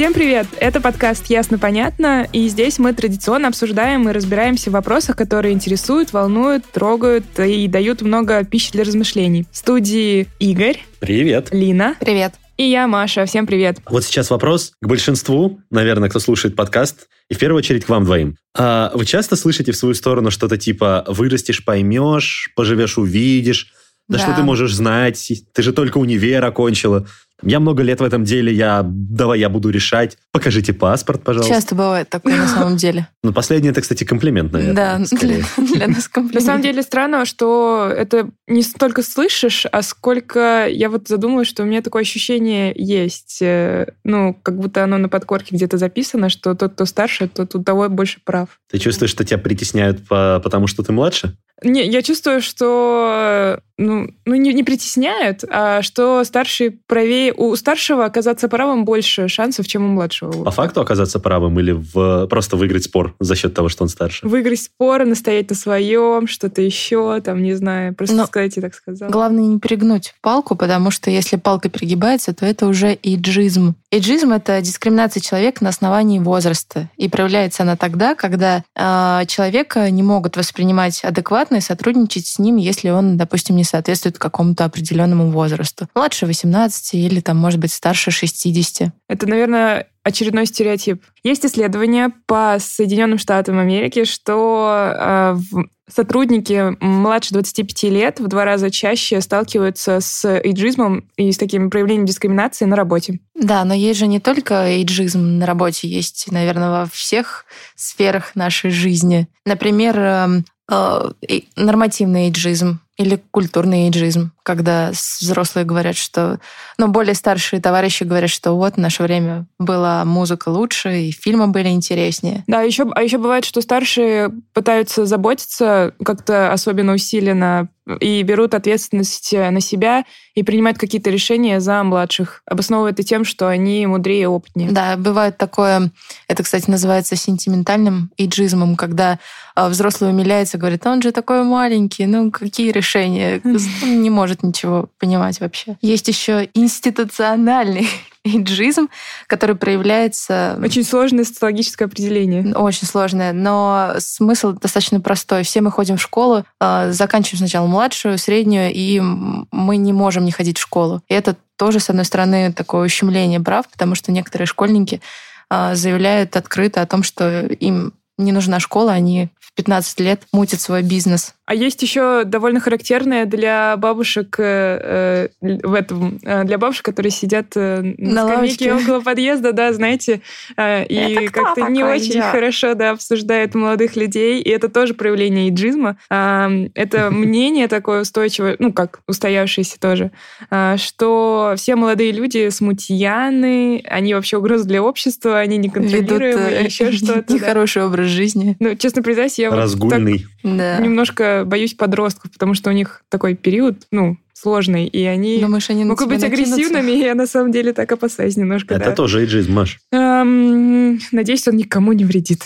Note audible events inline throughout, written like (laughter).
Всем привет! Это подкаст «Ясно-понятно», и здесь мы традиционно обсуждаем и разбираемся в вопросах, которые интересуют, волнуют, трогают и дают много пищи для размышлений. В студии Игорь, Привет. Лина Привет. и я, Маша. Всем привет! Вот сейчас вопрос к большинству, наверное, кто слушает подкаст, и в первую очередь к вам двоим. А вы часто слышите в свою сторону что-то типа «вырастешь, поймешь, поживешь, увидишь», да, Да. что ты можешь знать, ты же только универ окончила. Я много лет в этом деле, я давай я буду решать. Покажите паспорт, пожалуйста. Часто бывает такое на самом деле. (laughs) Ну, последнее это, кстати, комплимент, наверное. Да, для, (laughs) скорее. для нас На комплимент. самом деле странно, что это не столько слышишь, а сколько я вот задумалась, что у меня такое ощущение есть. Э, Ну, как будто оно на подкорке где-то записано, что тот, кто старше, тот у того больше прав. Ты чувствуешь, что тебя притесняют по- потому, что ты младше? Не, я чувствую, что ну, ну не, не притесняют, а что старший правее, у старшего оказаться правым больше шансов, чем у младшего. По факту оказаться правым или в, просто выиграть спор за счет того, что он старше? Выиграть споры, настоять на своем, что-то еще, там, не знаю, просто Но сказать, я так сказала. Главное не перегнуть палку, потому что если палка перегибается, то это уже эйджизм. Эйджизм — это дискриминация человека на основании возраста. И проявляется она тогда, когда э, человека не могут воспринимать адекватно и сотрудничать с ним, если он, допустим, не соответствует какому-то определенному возрасту. Младше 18 или, там, может быть, старше 60. Это, наверное, очередной стереотип. Есть исследования по Соединенным Штатам Америки, что э, сотрудники младше 25 лет в два раза чаще сталкиваются с эйджизмом и с такими проявлениями дискриминации на работе. Да, но есть же не только эйджизм на работе, есть, наверное, во всех сферах нашей жизни. Например, эм, нормативный эйджизм или культурный эйджизм, когда взрослые говорят, что... Ну, более старшие товарищи говорят, что вот в наше время была музыка лучше, и фильмы были интереснее. Да, еще, а еще бывает, что старшие пытаются заботиться как-то особенно усиленно и берут ответственность на себя и принимают какие-то решения за младших, обосновывая это тем, что они мудрее и опытнее. Да, бывает такое, это, кстати, называется сентиментальным эйджизмом, когда а, взрослый умиляется, говорит, «А он же такой маленький, ну какие решения? (laughs) Он не может ничего понимать вообще. Есть еще институциональный (laughs) эйджизм, который проявляется Очень сложное социологическое определение. очень сложное, но смысл достаточно простой. Все мы ходим в школу, а, заканчиваем сначала младшую, среднюю, и мы не можем не ходить в школу. И это тоже, с одной стороны, такое ущемление прав, потому что некоторые школьники а, заявляют открыто о том, что им не нужна школа, они в 15 лет мутят свой бизнес. А есть еще довольно характерное для бабушек э, э, в этом э, для бабушек, которые сидят э, на, На скамейке лавочке. около подъезда, да, знаете, э, и как-то не очень идет? хорошо, да, обсуждают молодых людей, и это тоже проявление иджизма. А, Это (laughs) мнение такое устойчивое, ну как устоявшееся тоже, а, что все молодые люди смутьяны, они вообще угроза для общества, они Ведут неконтролируемые, э, еще (laughs) что-то. да. нехороший образ жизни. Ну, честно признаюсь, я вот так Разгульный. Да. немножко боюсь подростков, потому что у них такой период, ну, сложный, и они Думаешь, они могут быть накинутся? агрессивными, и я на самом деле так опасаюсь немножко, Это да. тоже эйджизм, Маш. Эм, надеюсь, он никому не вредит.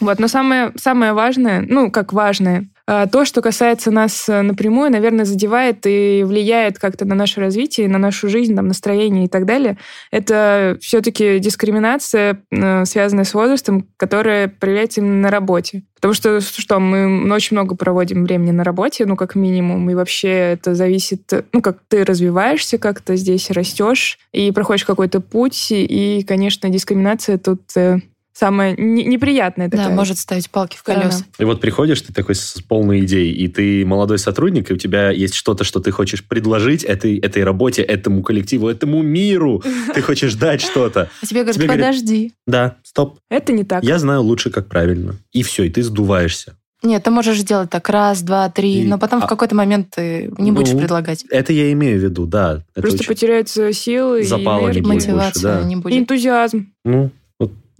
Вот, но самое, самое важное, ну, как важное, а, то, что касается нас э, напрямую, наверное, задевает и влияет как-то на наше развитие, на нашу жизнь, там, настроение и так далее, это все-таки дискриминация, э, связанная с возрастом, которая проявляется именно на работе. Потому что, что мы очень много проводим времени на работе, ну, как минимум, и вообще это зависит, ну, как ты развиваешься, как ты здесь растешь, и проходишь какой-то путь, и, конечно, дискриминация тут э, самая не- неприятная Да, такая. может ставить палки в колеса. И вот приходишь ты такой с полной идеей, и ты молодой сотрудник, и у тебя есть что-то, что ты хочешь предложить этой, этой работе, этому коллективу, этому миру. (laughs) Ты хочешь дать что-то. А тебе говорят, Тебе говорят- подожди. Да, стоп. Это не так. Я знаю лучше, как правильно. И все, и ты сдуваешься. Нет, ты можешь сделать так раз, два, три, И- но потом а- в какой-то момент ты не будешь Ну, предлагать. Это я имею в виду, да. Просто очень- потеряются силы Запала не и будет энергия. больше, Мотивация да. не И будет. энтузиазм. Ну,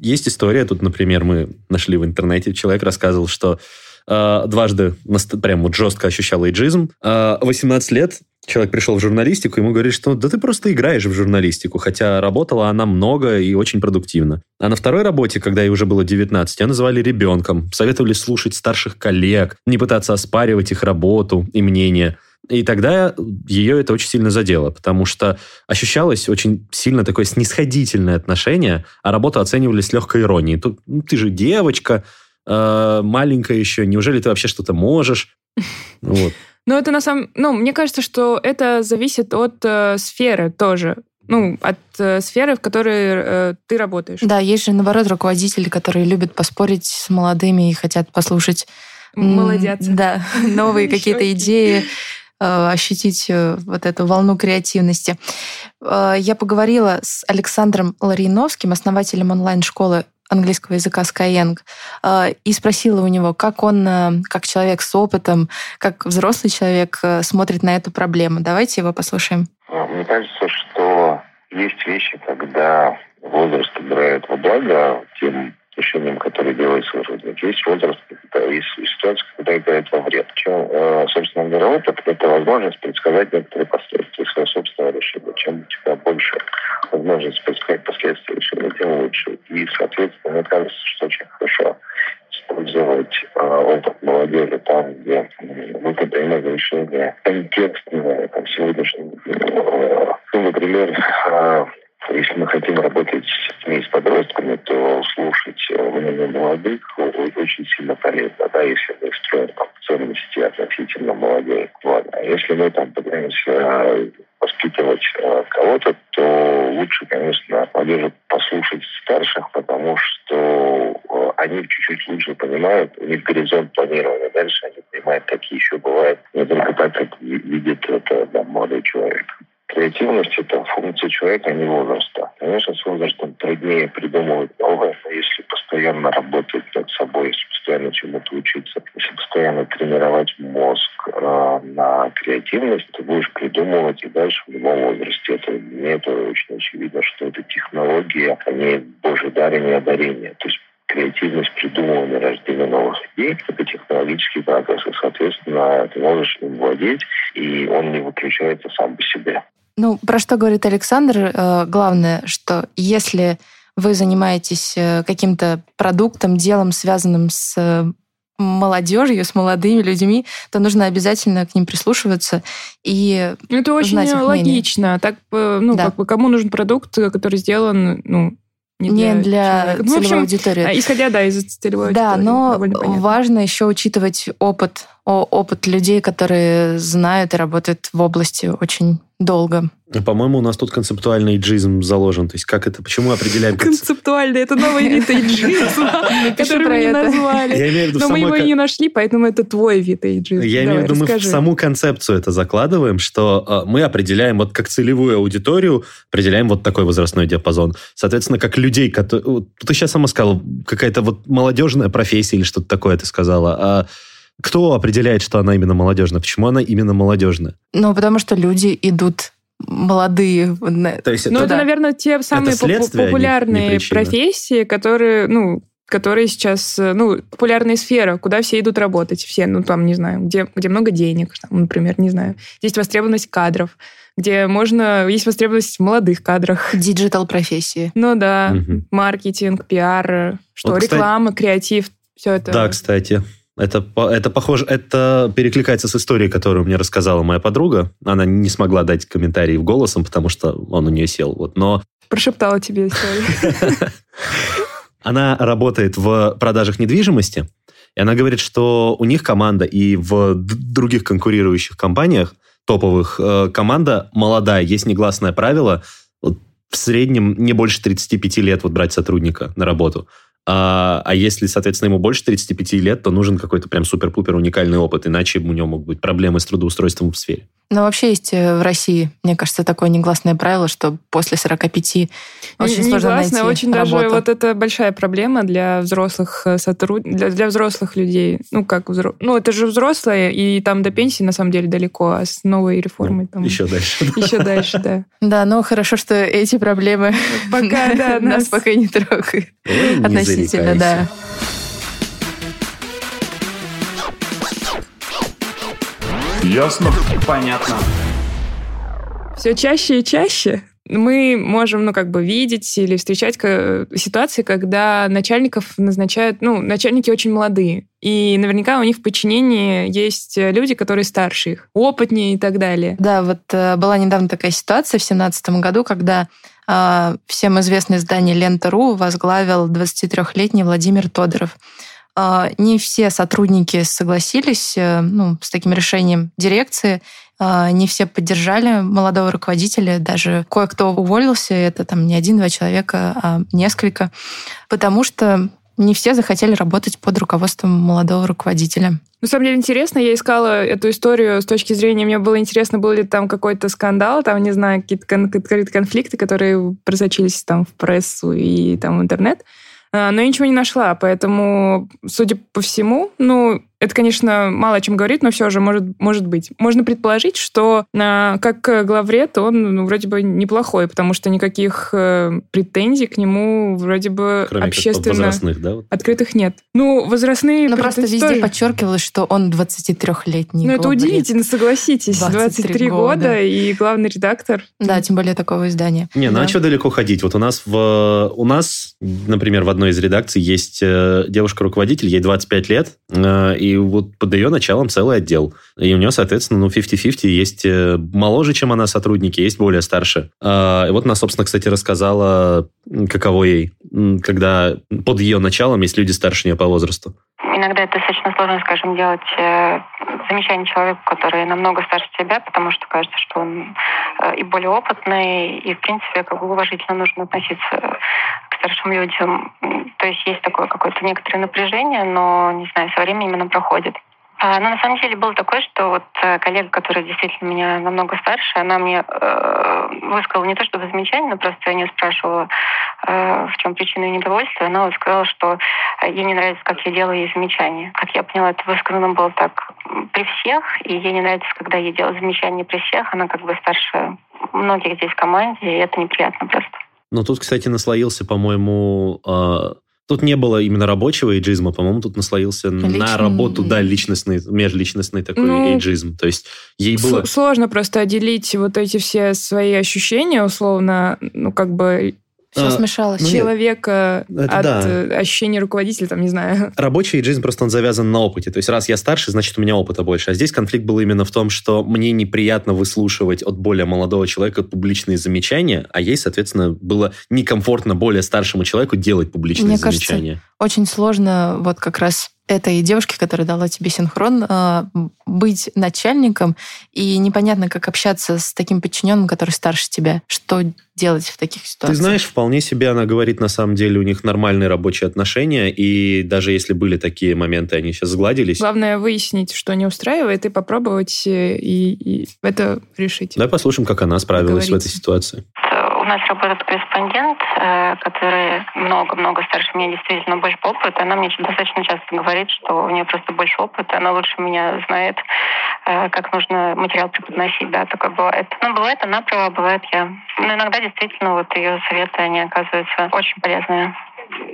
есть история, тут, например, мы нашли в интернете, человек рассказывал, что э, дважды прям вот жестко ощущал эйджизм. Э, 18 лет человек пришел в журналистику, ему говорит, что да ты просто играешь в журналистику, хотя работала она много и очень продуктивно. А на второй работе, когда ей уже было 19, ее называли ребенком, советовали слушать старших коллег, не пытаться оспаривать их работу и мнение. И тогда ее это очень сильно задело, потому что ощущалось очень сильно такое снисходительное отношение, а работу оценивали с легкой иронией. Тут ну, ты же девочка, э, маленькая еще, неужели ты вообще что-то можешь? (laughs) Вот. Но это на самом... Ну, мне кажется, что это зависит от э, сферы тоже. Ну, от э, сферы, в которой э, ты работаешь. Да, есть же, наоборот, руководители, которые любят поспорить с молодыми и хотят послушать... Молодятся. Да, (laughs) новые (laughs) какие-то идеи, ощутить э, вот эту волну креативности. Э, Я поговорила с Александром Лариновским, основателем онлайн-школы английского языка Skyeng, э, и спросила у него, как он, э, как человек с опытом, как взрослый человек э, смотрит на эту проблему. Давайте его послушаем. А, Мне кажется, что есть вещи, когда возраст играет во благо тем решениям, которые делает сотрудник. Есть возраст, есть ситуация, когда играет во вред. Чем, э, собственно говоря, опыт – это возможность предсказать некоторые последствия своего собственного решения. Чем у тебя больше возможность предсказать последствия решения, тем лучше. И, соответственно, мне кажется, что очень хорошо использовать э, опыт молодежи там, где м, вы принимали решения контекстные, там, сегодняшним, э, ну, например, э, если мы хотим работать детьми, с подростками, то слушать э, мнение молодых очень сильно полезно, да, если мы строим там, ценности относительно молодых. Вот. А если мы там пытаемся э, воспитывать э, кого-то, то лучше, конечно, молодежи послушать старших, потому что они чуть-чуть лучше понимают, у них горизонт планирования. Дальше они понимают, какие еще бывают, не только так, как ви- видит это да, молодой человек. Креативность – это функция человека, а не возраста. Конечно, с возрастом труднее придумывать новое, но если постоянно работать над собой, если постоянно чему-то учиться, если постоянно тренировать мозг э, на креативность, ты будешь придумывать и дальше в любом возрасте. Это, мне это очень очевидно, что это технология, а не божий дар и не одарение. То есть креативность придумывания, рождения новых идей – это технологический процесс, и, соответственно, ты можешь им владеть, и он не выключается сам по себе. Ну, про что говорит Александр? Э, Главное, что если вы занимаетесь э, каким-то продуктом, делом, связанным с э, молодежью, с молодыми людьми, то нужно обязательно к ним прислушиваться и Это очень Знать их мнение. логично. Так, э, ну, Да. как бы, кому нужен продукт, который сделан, ну, не не для, для человека. Ну, в целевой общем, аудитории. а, исходя, да, из целевой Да, аудитории, но довольно понятно. важно еще учитывать опыт, опыт людей, которые знают и работают в области очень долго. По-моему, у нас тут концептуальный джизм заложен. То есть как это, почему определяем... концеп- Концептуально, это новый вид (laughs) эйджизма, который мы не назвали. Я имею в виду Но мы его не нашли, поэтому это твой вид эйджизма. Я имею в виду, мы в саму концепцию это закладываем, что э, мы определяем вот как целевую аудиторию, определяем вот такой возрастной диапазон. Соответственно, как людей, которые... Ты сейчас сама сказала, какая-то вот молодежная профессия или что-то такое ты сказала. А кто определяет, что она именно молодежная? Почему она именно молодежная? Ну, потому что люди идут молодые. То есть Ну, это- наверное, те самые попу- следствие, а не- не популярные профессии, которые, ну, которые сейчас, ну, популярная сфера, куда все идут работать. Все, ну, там, не знаю, где, где много денег, там, например, не знаю. Есть востребованность кадров, где можно... Есть востребованность в молодых кадрах. Диджитал-профессии. Ну да, Мгм. маркетинг, пиар, что, Вот, кстати- реклама, креатив, все это. Да, кстати. Это, это похоже, это перекликается с историей, которую мне рассказала моя подруга. Она не смогла дать комментарий в голосом, потому что он у нее сел. Вот. Но Прошептала тебе историю. (laughs) она работает в продажах недвижимости, и она говорит, что у них команда и в других конкурирующих компаниях, топовых, э, команда молодая. Есть негласное правило, в среднем не больше 35 лет вот брать сотрудника на работу. А, а если, соответственно, ему больше 35 лет, то нужен какой-то прям супер-пупер уникальный опыт, иначе у него могут быть проблемы с трудоустройством в сфере. Но вообще есть э, в России, мне кажется, такое негласное правило, что после 45 очень сложно Негласно, найти очень даже работу. вот это большая проблема для взрослых сотруд... для, для взрослых людей. Ну, как взро... Ну, это же взрослые, и там до пенсии, на самом деле, далеко, а с новой реформой там... Еще дальше. Еще дальше, да. Да, но хорошо, что эти проблемы Пока, (laughs) нас пока не трогают. Не Относительно, да. Ясно? Понятно. Все чаще и чаще мы можем, ну, как бы видеть или встречать ситуации, когда начальников назначают, ну, начальники очень молодые. И наверняка у них в подчинении есть люди, которые старше их, опытнее и так далее. Да, вот э, была недавно такая ситуация в 2017 году, когда э, всем известное издание «Лента.ру» возглавил 23-летний Владимир Тодоров. Э, не все сотрудники согласились э, ну, с таким решением дирекции, а, не все поддержали молодого руководителя, даже кое-кто уволился, это там не один-два человека, а несколько, потому что не все захотели работать под руководством молодого руководителя. На самом деле интересно, я искала эту историю с точки зрения, мне было интересно, был ли там какой-то скандал, там, не знаю, какие-то конфликты, которые просочились там в прессу и там в интернет. А, но я ничего не нашла, поэтому, судя по всему, ну, это, конечно, мало о чем говорит, но все же может, может быть. Можно предположить, что а, как главред он ну, вроде бы неплохой, потому что никаких э, претензий к нему вроде бы Кроме общественно возрастных, да? открытых нет. Ну, возрастные... Но просто везде тоже... подчеркивалось, что он 23-летний. Ну, это удивительно, согласитесь. 23, 23 года. года и главный редактор. Да, тем более такого издания. Не, ну а что далеко ходить? Вот у нас, в, у нас, например, в одной из редакций есть э, девушка-руководитель, ей 25 лет, э, и и вот под ее началом целый отдел. И у нее, соответственно, ну, 50-50 есть э, моложе, чем она сотрудники, есть более старше. А, и вот она, собственно, кстати, рассказала, каково ей, когда под ее началом есть люди старше нее по возрасту. Иногда это достаточно сложно, скажем, делать э, замечание человеку, который намного старше тебя, потому что кажется, что он э, и более опытный, и, в принципе, как бы уважительно нужно относиться к старшим людям. То есть есть такое какое-то некоторое напряжение, но, не знаю, со временем оно проходит. А, ну, на самом деле было такое, что вот э, коллега, которая действительно меня намного старше, она мне э, высказала не то чтобы замечание, но просто я не спрашивала, э, в чем причина недовольства. Она вот сказала, что ей не нравится, как я делаю ей замечания. Как я поняла, это высказано было так при всех, и ей не нравится, когда я делаю замечания при всех. Она как бы старше многих здесь в команде, и это неприятно просто. Ну, тут, кстати, наслоился, по-моему, э Тут не было именно рабочего эйджизма, по-моему, тут наслоился Личный... на работу, да, личностный, межличностный такой ну, эйджизм. То есть ей было... Сложно просто отделить вот эти все свои ощущения, условно, ну, как бы все а, смешалось. Ну, человека от да. Э, ощущения руководителя, там, не знаю. (laughs) Рабочий жизнь просто он завязан на опыте. То есть раз я старше, значит, у меня опыта больше. А здесь конфликт был именно в том, что мне неприятно выслушивать от более молодого человека публичные замечания, а ей, соответственно, было некомфортно более старшему человеку делать публичные Мне замечания. Кажется, очень сложно вот как раз этой девушке, которая дала тебе синхрон, а, быть начальником, и непонятно, как общаться с таким подчиненным, который старше тебя. Что делать в таких ситуациях? Ты знаешь, вполне себе она говорит, на самом деле у них нормальные рабочие отношения, и даже если были такие моменты, они сейчас сгладились. Главное выяснить, что не устраивает, и попробовать э, и, и это решить. Давай послушаем, как она справилась в этой ситуации у нас работает корреспондент, э, который много-много старше меня, действительно больше опыта. Она мне достаточно часто говорит, что у нее просто больше опыта, она лучше меня знает, э, как нужно материал преподносить, да, такое бывает. Ну, бывает она права, бывает я. Но иногда действительно вот ее советы, они оказываются очень полезные.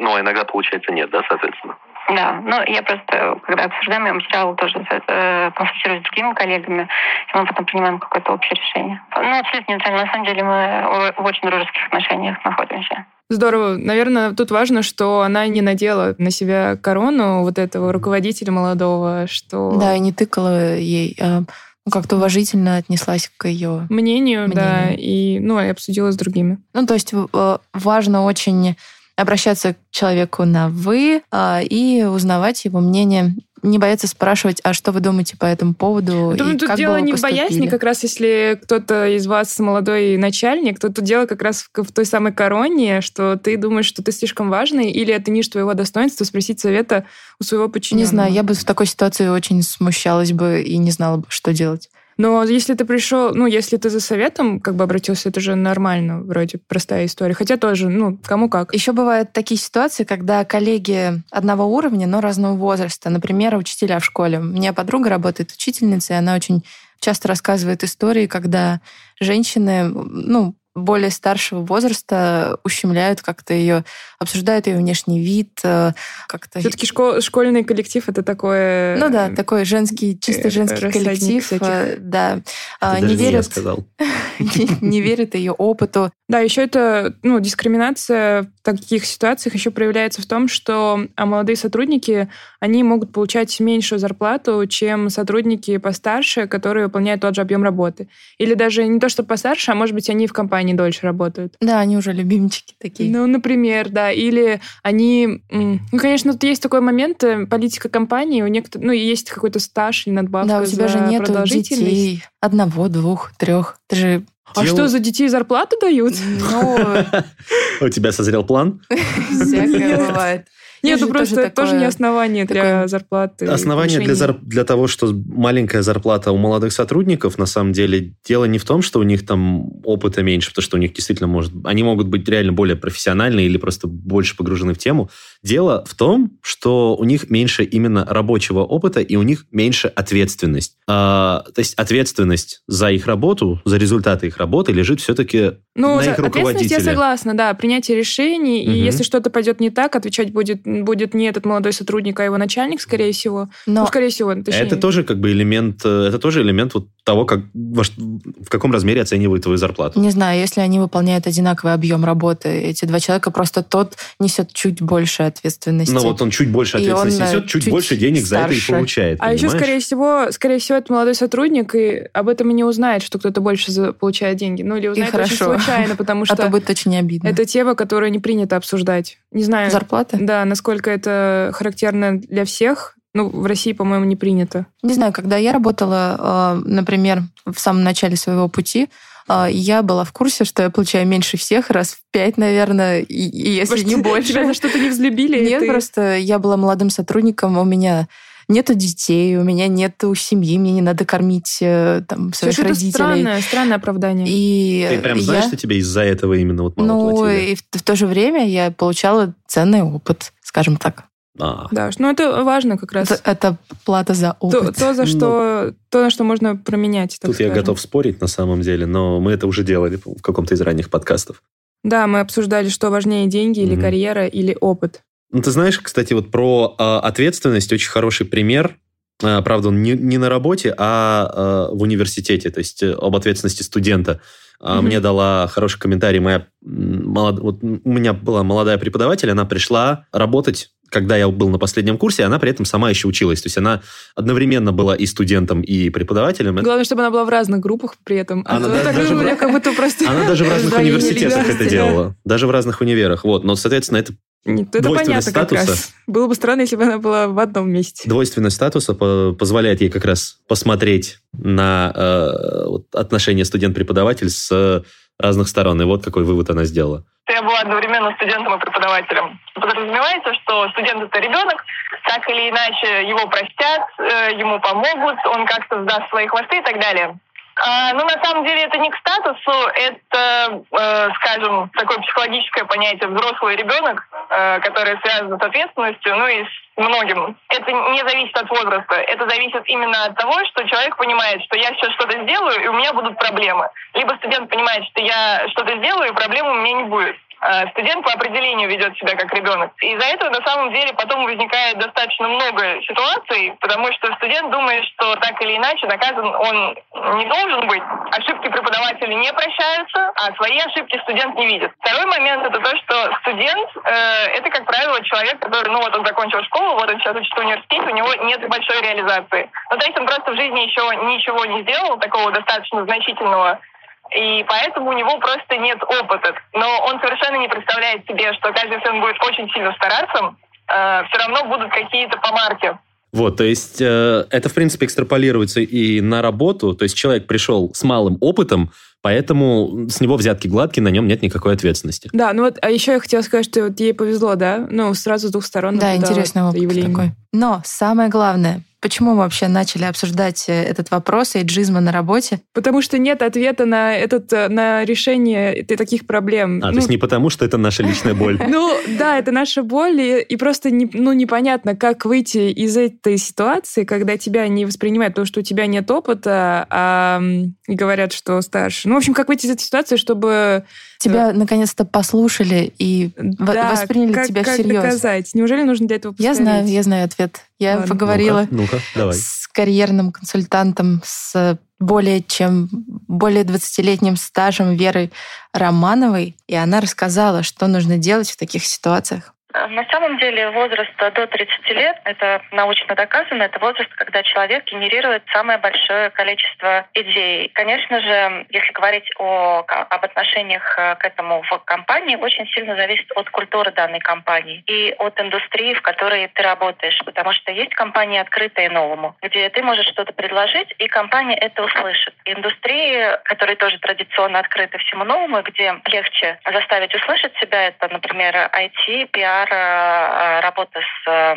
Ну, а иногда, получается, нет, да, соответственно? Да, ну я просто, когда обсуждаем, я материал тоже э, консультируюсь с другими коллегами, и мы потом принимаем какое-то общее решение. Ну, абсолютно нейтрально. На самом деле мы в очень дружеских отношениях находимся. Здорово. Наверное, тут важно, что она не надела на себя корону вот этого руководителя молодого, что... Да, и не тыкала ей, а ну, как-то уважительно отнеслась к ее мнению, мнению, да, и, ну, и обсудила с другими. Ну, то есть э, важно очень обращаться к человеку на «вы» а, и узнавать его мнение не бояться спрашивать, а что вы думаете по этому поводу? Думаю, тут как дело не в боязни, как раз если кто-то из вас молодой начальник, то тут дело как раз в, в той самой короне, что ты думаешь, что ты слишком важный, или это ниже твоего достоинства спросить совета у своего подчиненного. Не знаю, я бы в такой ситуации очень смущалась бы и не знала бы, что делать. Но если ты пришел, ну, если ты за советом как бы обратился, это же нормально, вроде простая история. Хотя тоже, ну, кому как. Еще бывают такие ситуации, когда коллеги одного уровня, но разного возраста. Например, учителя в школе. У меня подруга работает учительницей, она очень часто рассказывает истории, когда женщины, ну, более старшего возраста ущемляют как-то ее, обсуждают ее внешний вид, э, как-то... Все-таки школ, школьный коллектив это такое... Ну да, такой женский, чисто женский коллектив. Всяких. Да. Это не верят... сказал. (laughs) не, не верят ее опыту. Да, еще это, ну, дискриминация в таких ситуациях еще проявляется в том, что а молодые сотрудники, они могут получать меньшую зарплату, чем сотрудники постарше, которые выполняют тот же объем работы. Или даже не то, что постарше, а может быть, они в компании дольше работают. Да, они уже любимчики такие. Ну, например, да. Или они... Ну, конечно, тут есть такой момент, э, политика компании, у некоторых, ну, есть какой-то стаж или надбавка Да, у тебя же нет детей. Одного, двух, трех. Ты же... А Дел- что, за детей зарплату дают? Ну, (laughs) У тебя созрел план? (laughs) всякое бывает. Нет, ну просто тоже это тоже не основание для зарплаты. Основание для, повышения. зар- для того, что маленькая зарплата у молодых сотрудников, на самом деле, дело не в том, что у них там опыта меньше, потому что у них действительно может... Они могут быть реально более профессиональны или просто больше погружены в тему. Дело в том, что у них меньше именно рабочего опыта и у них меньше ответственность. А, то есть ответственность за их работу, за результаты их работы лежит все-таки Ну, на их ответственность я согласна, да, принятие решений, Мгм. и если что-то пойдет не так, отвечать будет, будет не этот молодой сотрудник, а его начальник, скорее всего. Но Ну, скорее всего, точнее. Это тоже как бы элемент, э, это тоже элемент вот того, как, в каком размере оценивают твою зарплату. Не знаю, если они выполняют одинаковый объем работы, эти два человека, просто тот несет чуть больше ответственности. Но вот он чуть больше И ответственности э, несет, чуть, чуть больше денег за это и старше. получает. А еще, понимаешь? скорее всего, скорее всего, это молодой сотрудник, и об этом и не узнает, что кто-то больше получает деньги. Ну, или узнает очень хорошо. Случайно, (laughs) потому а то что будет очень обидно. это тема, которую не принято обсуждать. Не знаю, Зарплата? да, насколько это характерно для всех. Ну, в России, по-моему, не принято. Не знаю, когда я работала, э, например, в самом начале своего пути, э, я была в курсе, что я получаю меньше всех, раз в пять, наверное, и, и если Может, не (laughs) больше. Тебя за что-то не взлюбили? Нет, ты- просто я была молодым сотрудником, у меня нету детей, у меня нету семьи, мне не надо кормить э, там, своих Слушай, это родителей. странное, странное оправдание. И Ты прям я- знаешь, что тебе из-за этого именно вот мало Ну, платили? и в, в то же время я получала ценный опыт, скажем так. А, Да, ну это важно как раз. Это, это плата за То, опыт. то, за что, то, на что можно променять. Тут я скажем. готов спорить на самом деле, но мы это уже делали в каком-то из ранних подкастов. Да, мы обсуждали, что важнее деньги или Мгм. карьера или опыт. Ну, ты знаешь, кстати, вот про а, ответственность очень хороший пример. А, правда, он не, не на работе, а, а, в университете, то есть э, об ответственности студента. Мгм. Мне дала хороший комментарий моя молод- вот у меня была молодая преподаватель, она пришла работать когда я был на последнем курсе, она при этом сама еще училась. То есть она одновременно была и студентом, и преподавателем. Главное, чтобы она была в разных группах при этом. А Она да- даже в- как будто просто... Она даже в разных университетах это делала. Даже в разных универах. Вот. Но, соответственно, это Нет, Это понятно как статуса. раз. Было бы странно, если бы она была в одном месте. двойственность статуса по- позволяет ей как раз посмотреть на э, отношения студент-преподаватель с разных сторон. И вот какой вывод она сделала. Я была одновременно студентом и преподавателем. Подразумевается, что студент это ребенок, так или иначе его простят, э, ему помогут, он как-то сдаст свои хвосты и так далее. А, но на самом деле это не к статусу, это, э, скажем, такое психологическое понятие взрослый ребенок, э, которое связано с ответственностью, ну и с многим. Это не зависит от возраста, это зависит именно от того, что человек понимает, что я сейчас что-то сделаю, и у меня будут проблемы. Либо студент понимает, что я что-то сделаю, и проблем у меня не будет. А Студент по определению ведет себя как ребенок. И из-за этого на самом деле потом возникает достаточно много ситуаций, потому что студент думает, что так или иначе наказан он не должен быть. Ошибки преподавателя не прощаются, а свои ошибки студент не видит. Второй момент это то, что студент э, это, как правило, человек, который, ну вот он закончил школу, вот он сейчас учится в университете, у него нет большой реализации. Ну, то есть он просто в жизни еще ничего не сделал такого достаточно значительного, и поэтому у него просто нет опыта. Но он совершенно не представляет себе, что даже если он будет очень сильно стараться, э, все равно будут какие-то помарки. Вот, то есть э, это, в принципе, экстраполируется и на работу. То есть человек пришел с малым опытом, поэтому с него взятки гладкие, на нем нет никакой ответственности. Да, ну вот, а еще я хотела сказать, что вот ей повезло, да? Ну, сразу с двух сторон. Да, интересный это опыт явление. такой. Но самое главное, почему мы вообще начали обсуждать э, этот вопрос эйджизма на работе? Потому что нет ответа на, этот, э, на решение таких проблем. А, Ну, то есть не потому, что это наша личная боль. (laughs) Ну, да, это наша боль, и, и просто не, ну, непонятно, как выйти из этой ситуации, когда тебя не воспринимают, потому что у тебя нет опыта, а, говорят, что старше. Ну, в общем, как выйти из этой ситуации, чтобы... Тебя наконец-то послушали и да, восприняли как, тебя как всерьез. доказать? Неужели нужно для этого Я повторить? знаю, я знаю ответ. Я Ладно. поговорила Ну-ка, ну-ка, давай. с карьерным консультантом, с более чем более 20-летним стажем Верой Романовой, и она рассказала, что нужно делать в таких ситуациях. Э, на самом деле возраст до 30 лет, это научно доказано, это возраст, когда человек генерирует самое большое количество идей. Конечно же, если говорить о, об отношениях э, к этому в компании, очень сильно зависит от культуры данной компании и от индустрии, в которой ты работаешь. Потому что есть компании открытые новому, где ты можешь что-то предложить, и компания это услышит. Индустрии, которые тоже традиционно открыты всему новому, где легче заставить услышать себя, это, например, IT, PR, Э, работа с э,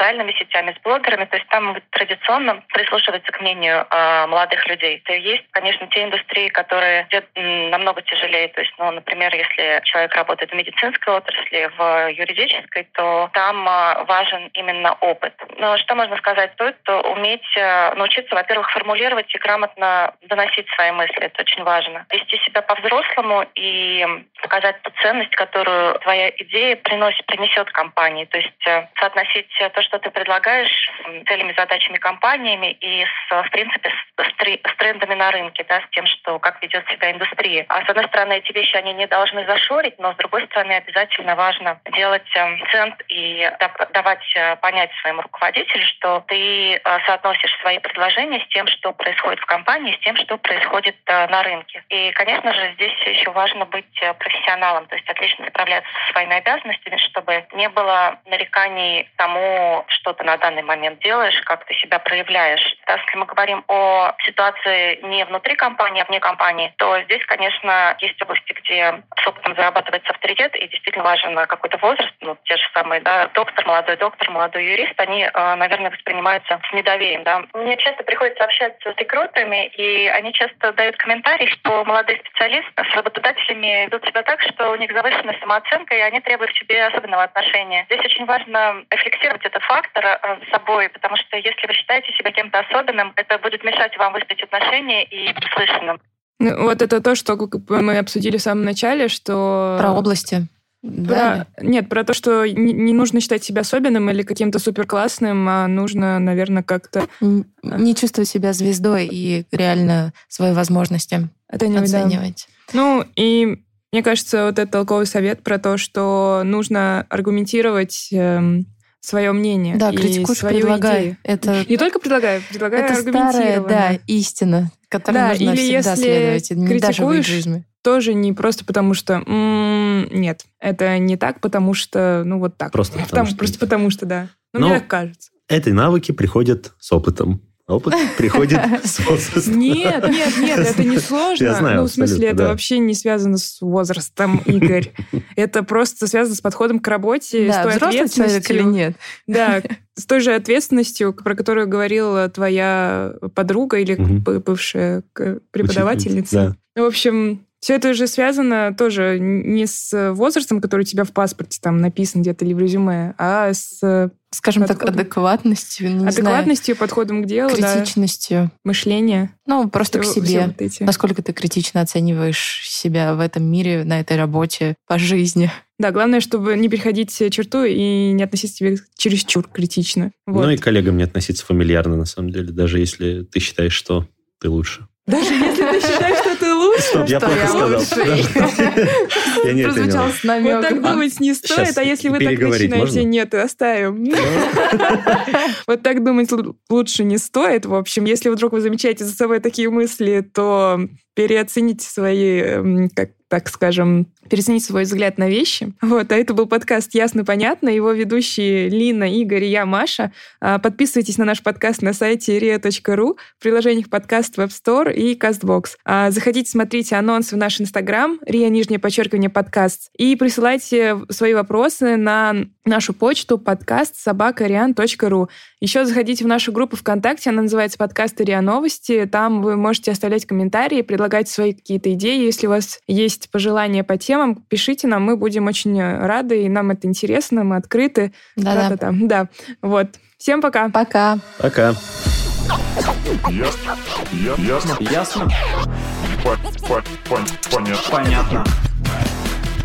социальными сетями, с блогерами. То есть там традиционно прислушиваться к мнению э, молодых людей. То есть, конечно, те индустрии, которые намного тяжелее. То есть, ну, например, если человек работает в медицинской отрасли, в юридической, то там э, важен именно опыт. Но что можно сказать? Стоит уметь э, научиться, во-первых, формулировать и грамотно доносить свои мысли. Это очень важно. Вести себя по-взрослому и показать ту ценность, которую твоя идея приносит, принесет компании. То есть э, соотносить то, что что ты предлагаешь с целями, задачами компаниями и, с, в принципе, с, с трендами на рынке, да, с тем, что как ведет себя индустрия. А с одной стороны, эти вещи, они не должны зашорить, но с другой стороны, обязательно важно делать э, цент и давать э, понять своему руководителю, что ты э, соотносишь свои предложения с тем, что происходит в компании, с тем, что происходит на рынке. И, конечно же, здесь еще важно быть профессионалом, то есть отлично справляться со своими обязанностями, чтобы не было нареканий тому, что ты на данный момент делаешь, как ты себя проявляешь. Если мы говорим о ситуации не внутри компании, а вне компании, то здесь, конечно, есть области, где с опытом зарабатывается авторитет, и действительно важен какой-то возраст. Ну, те же самые, да, доктор, молодой доктор, молодой юрист, они, э, наверное, воспринимаются с недоверием, да. Мне часто приходится общаться с рекрутерами, и они часто дают комментарий, что молодые специалисты с работодателями ведут себя так, что у них завышенная самооценка, и они требуют к себе особенного отношения. Здесь очень важно рефлексировать это фактор э, с собой, потому что если вы считаете себя кем-то особенным, это будет мешать вам выстроить отношения и быть слышанным. Ну, вот это то, что мы обсудили в самом начале, что... Про области. Про... Да. Нет, про то, что не нужно считать себя особенным или каким-то суперклассным, а нужно, наверное, как-то... Не чувствовать себя звездой и реально свои возможности оценивать. оценивать. Да. Ну, и мне кажется, вот этот толковый совет про то, что нужно аргументировать эм, свое мнение. Да, критикуешь, свою предлагай. Идею. Это... Не только предлагаю, предлагаю Это старая, да, истина, которой да, нужно или всегда если следовать, не даже в эгоизме. Тоже не просто потому, что м-м, нет, это не так, потому что, ну вот так. Просто потому, потому что. Просто потому что, да. Ну, мне так кажется. Эти навыки приходят с опытом. Опыт приходит (laughs) с возрастом. Нет, нет, нет, (laughs) это не сложно. Я знаю, ну, в смысле, это вообще не связано с возрастом, (laughs) Игорь. Это просто связано с подходом к работе, да, с той ответственностью. или нет. Да, с той же ответственностью, про которую говорила твоя подруга или бывшая преподавательница. В общем, все это же связано тоже не с возрастом, который у тебя в паспорте там написан где-то или в резюме, а с скажем подходом. так, адекватностью. Не адекватностью, знаю, подходом к делу, критичностью. Да, мышление. Ну, просто все, к себе. Вот эти. Насколько ты критично оцениваешь себя в этом мире, на этой работе, по жизни. Да, главное, чтобы не переходить черту и не относиться к тебе чересчур критично. Вот. Ну и коллегам не относиться фамильярно, на самом деле, даже если ты считаешь, что ты лучше. Даже если ты считаешь, что ты лучше, Стоп, я плохо сказал. (laughs) Я не Прозвучал с намеком. Вот так думать не стоит, а если вы так начинаете, нет, оставим. (laughs) Вот так думать лучше не стоит. В общем, если вдруг вы замечаете за собой такие мысли, то переоцените свои, эм, как так скажем, переоценить свой взгляд на вещи. Вот, а это был подкаст «Ясно, понятно». Его ведущие Лина, Игорь и я, Маша. А, подписывайтесь на наш подкаст на сайте ria.ru, в приложениях подкаст Web Store и CastBox. А, заходите, смотрите анонсы в наш Инстаграм, ria, нижнее подчеркивание, подкаст, и присылайте свои вопросы на нашу почту подкаст собакариан.ру. Еще заходите в нашу группу ВКонтакте, она называется «Подкасты РИА Новости». Там вы можете оставлять комментарии, предлагать свои какие-то идеи. Если у вас есть пожелания по темам, пишите нам, мы будем очень рады, и нам это интересно, мы открыты. Да-да. Да, да. Вот. Всем пока. Пока. Пока. Ясно. Ясно. Ясно. Понятно. Понятно.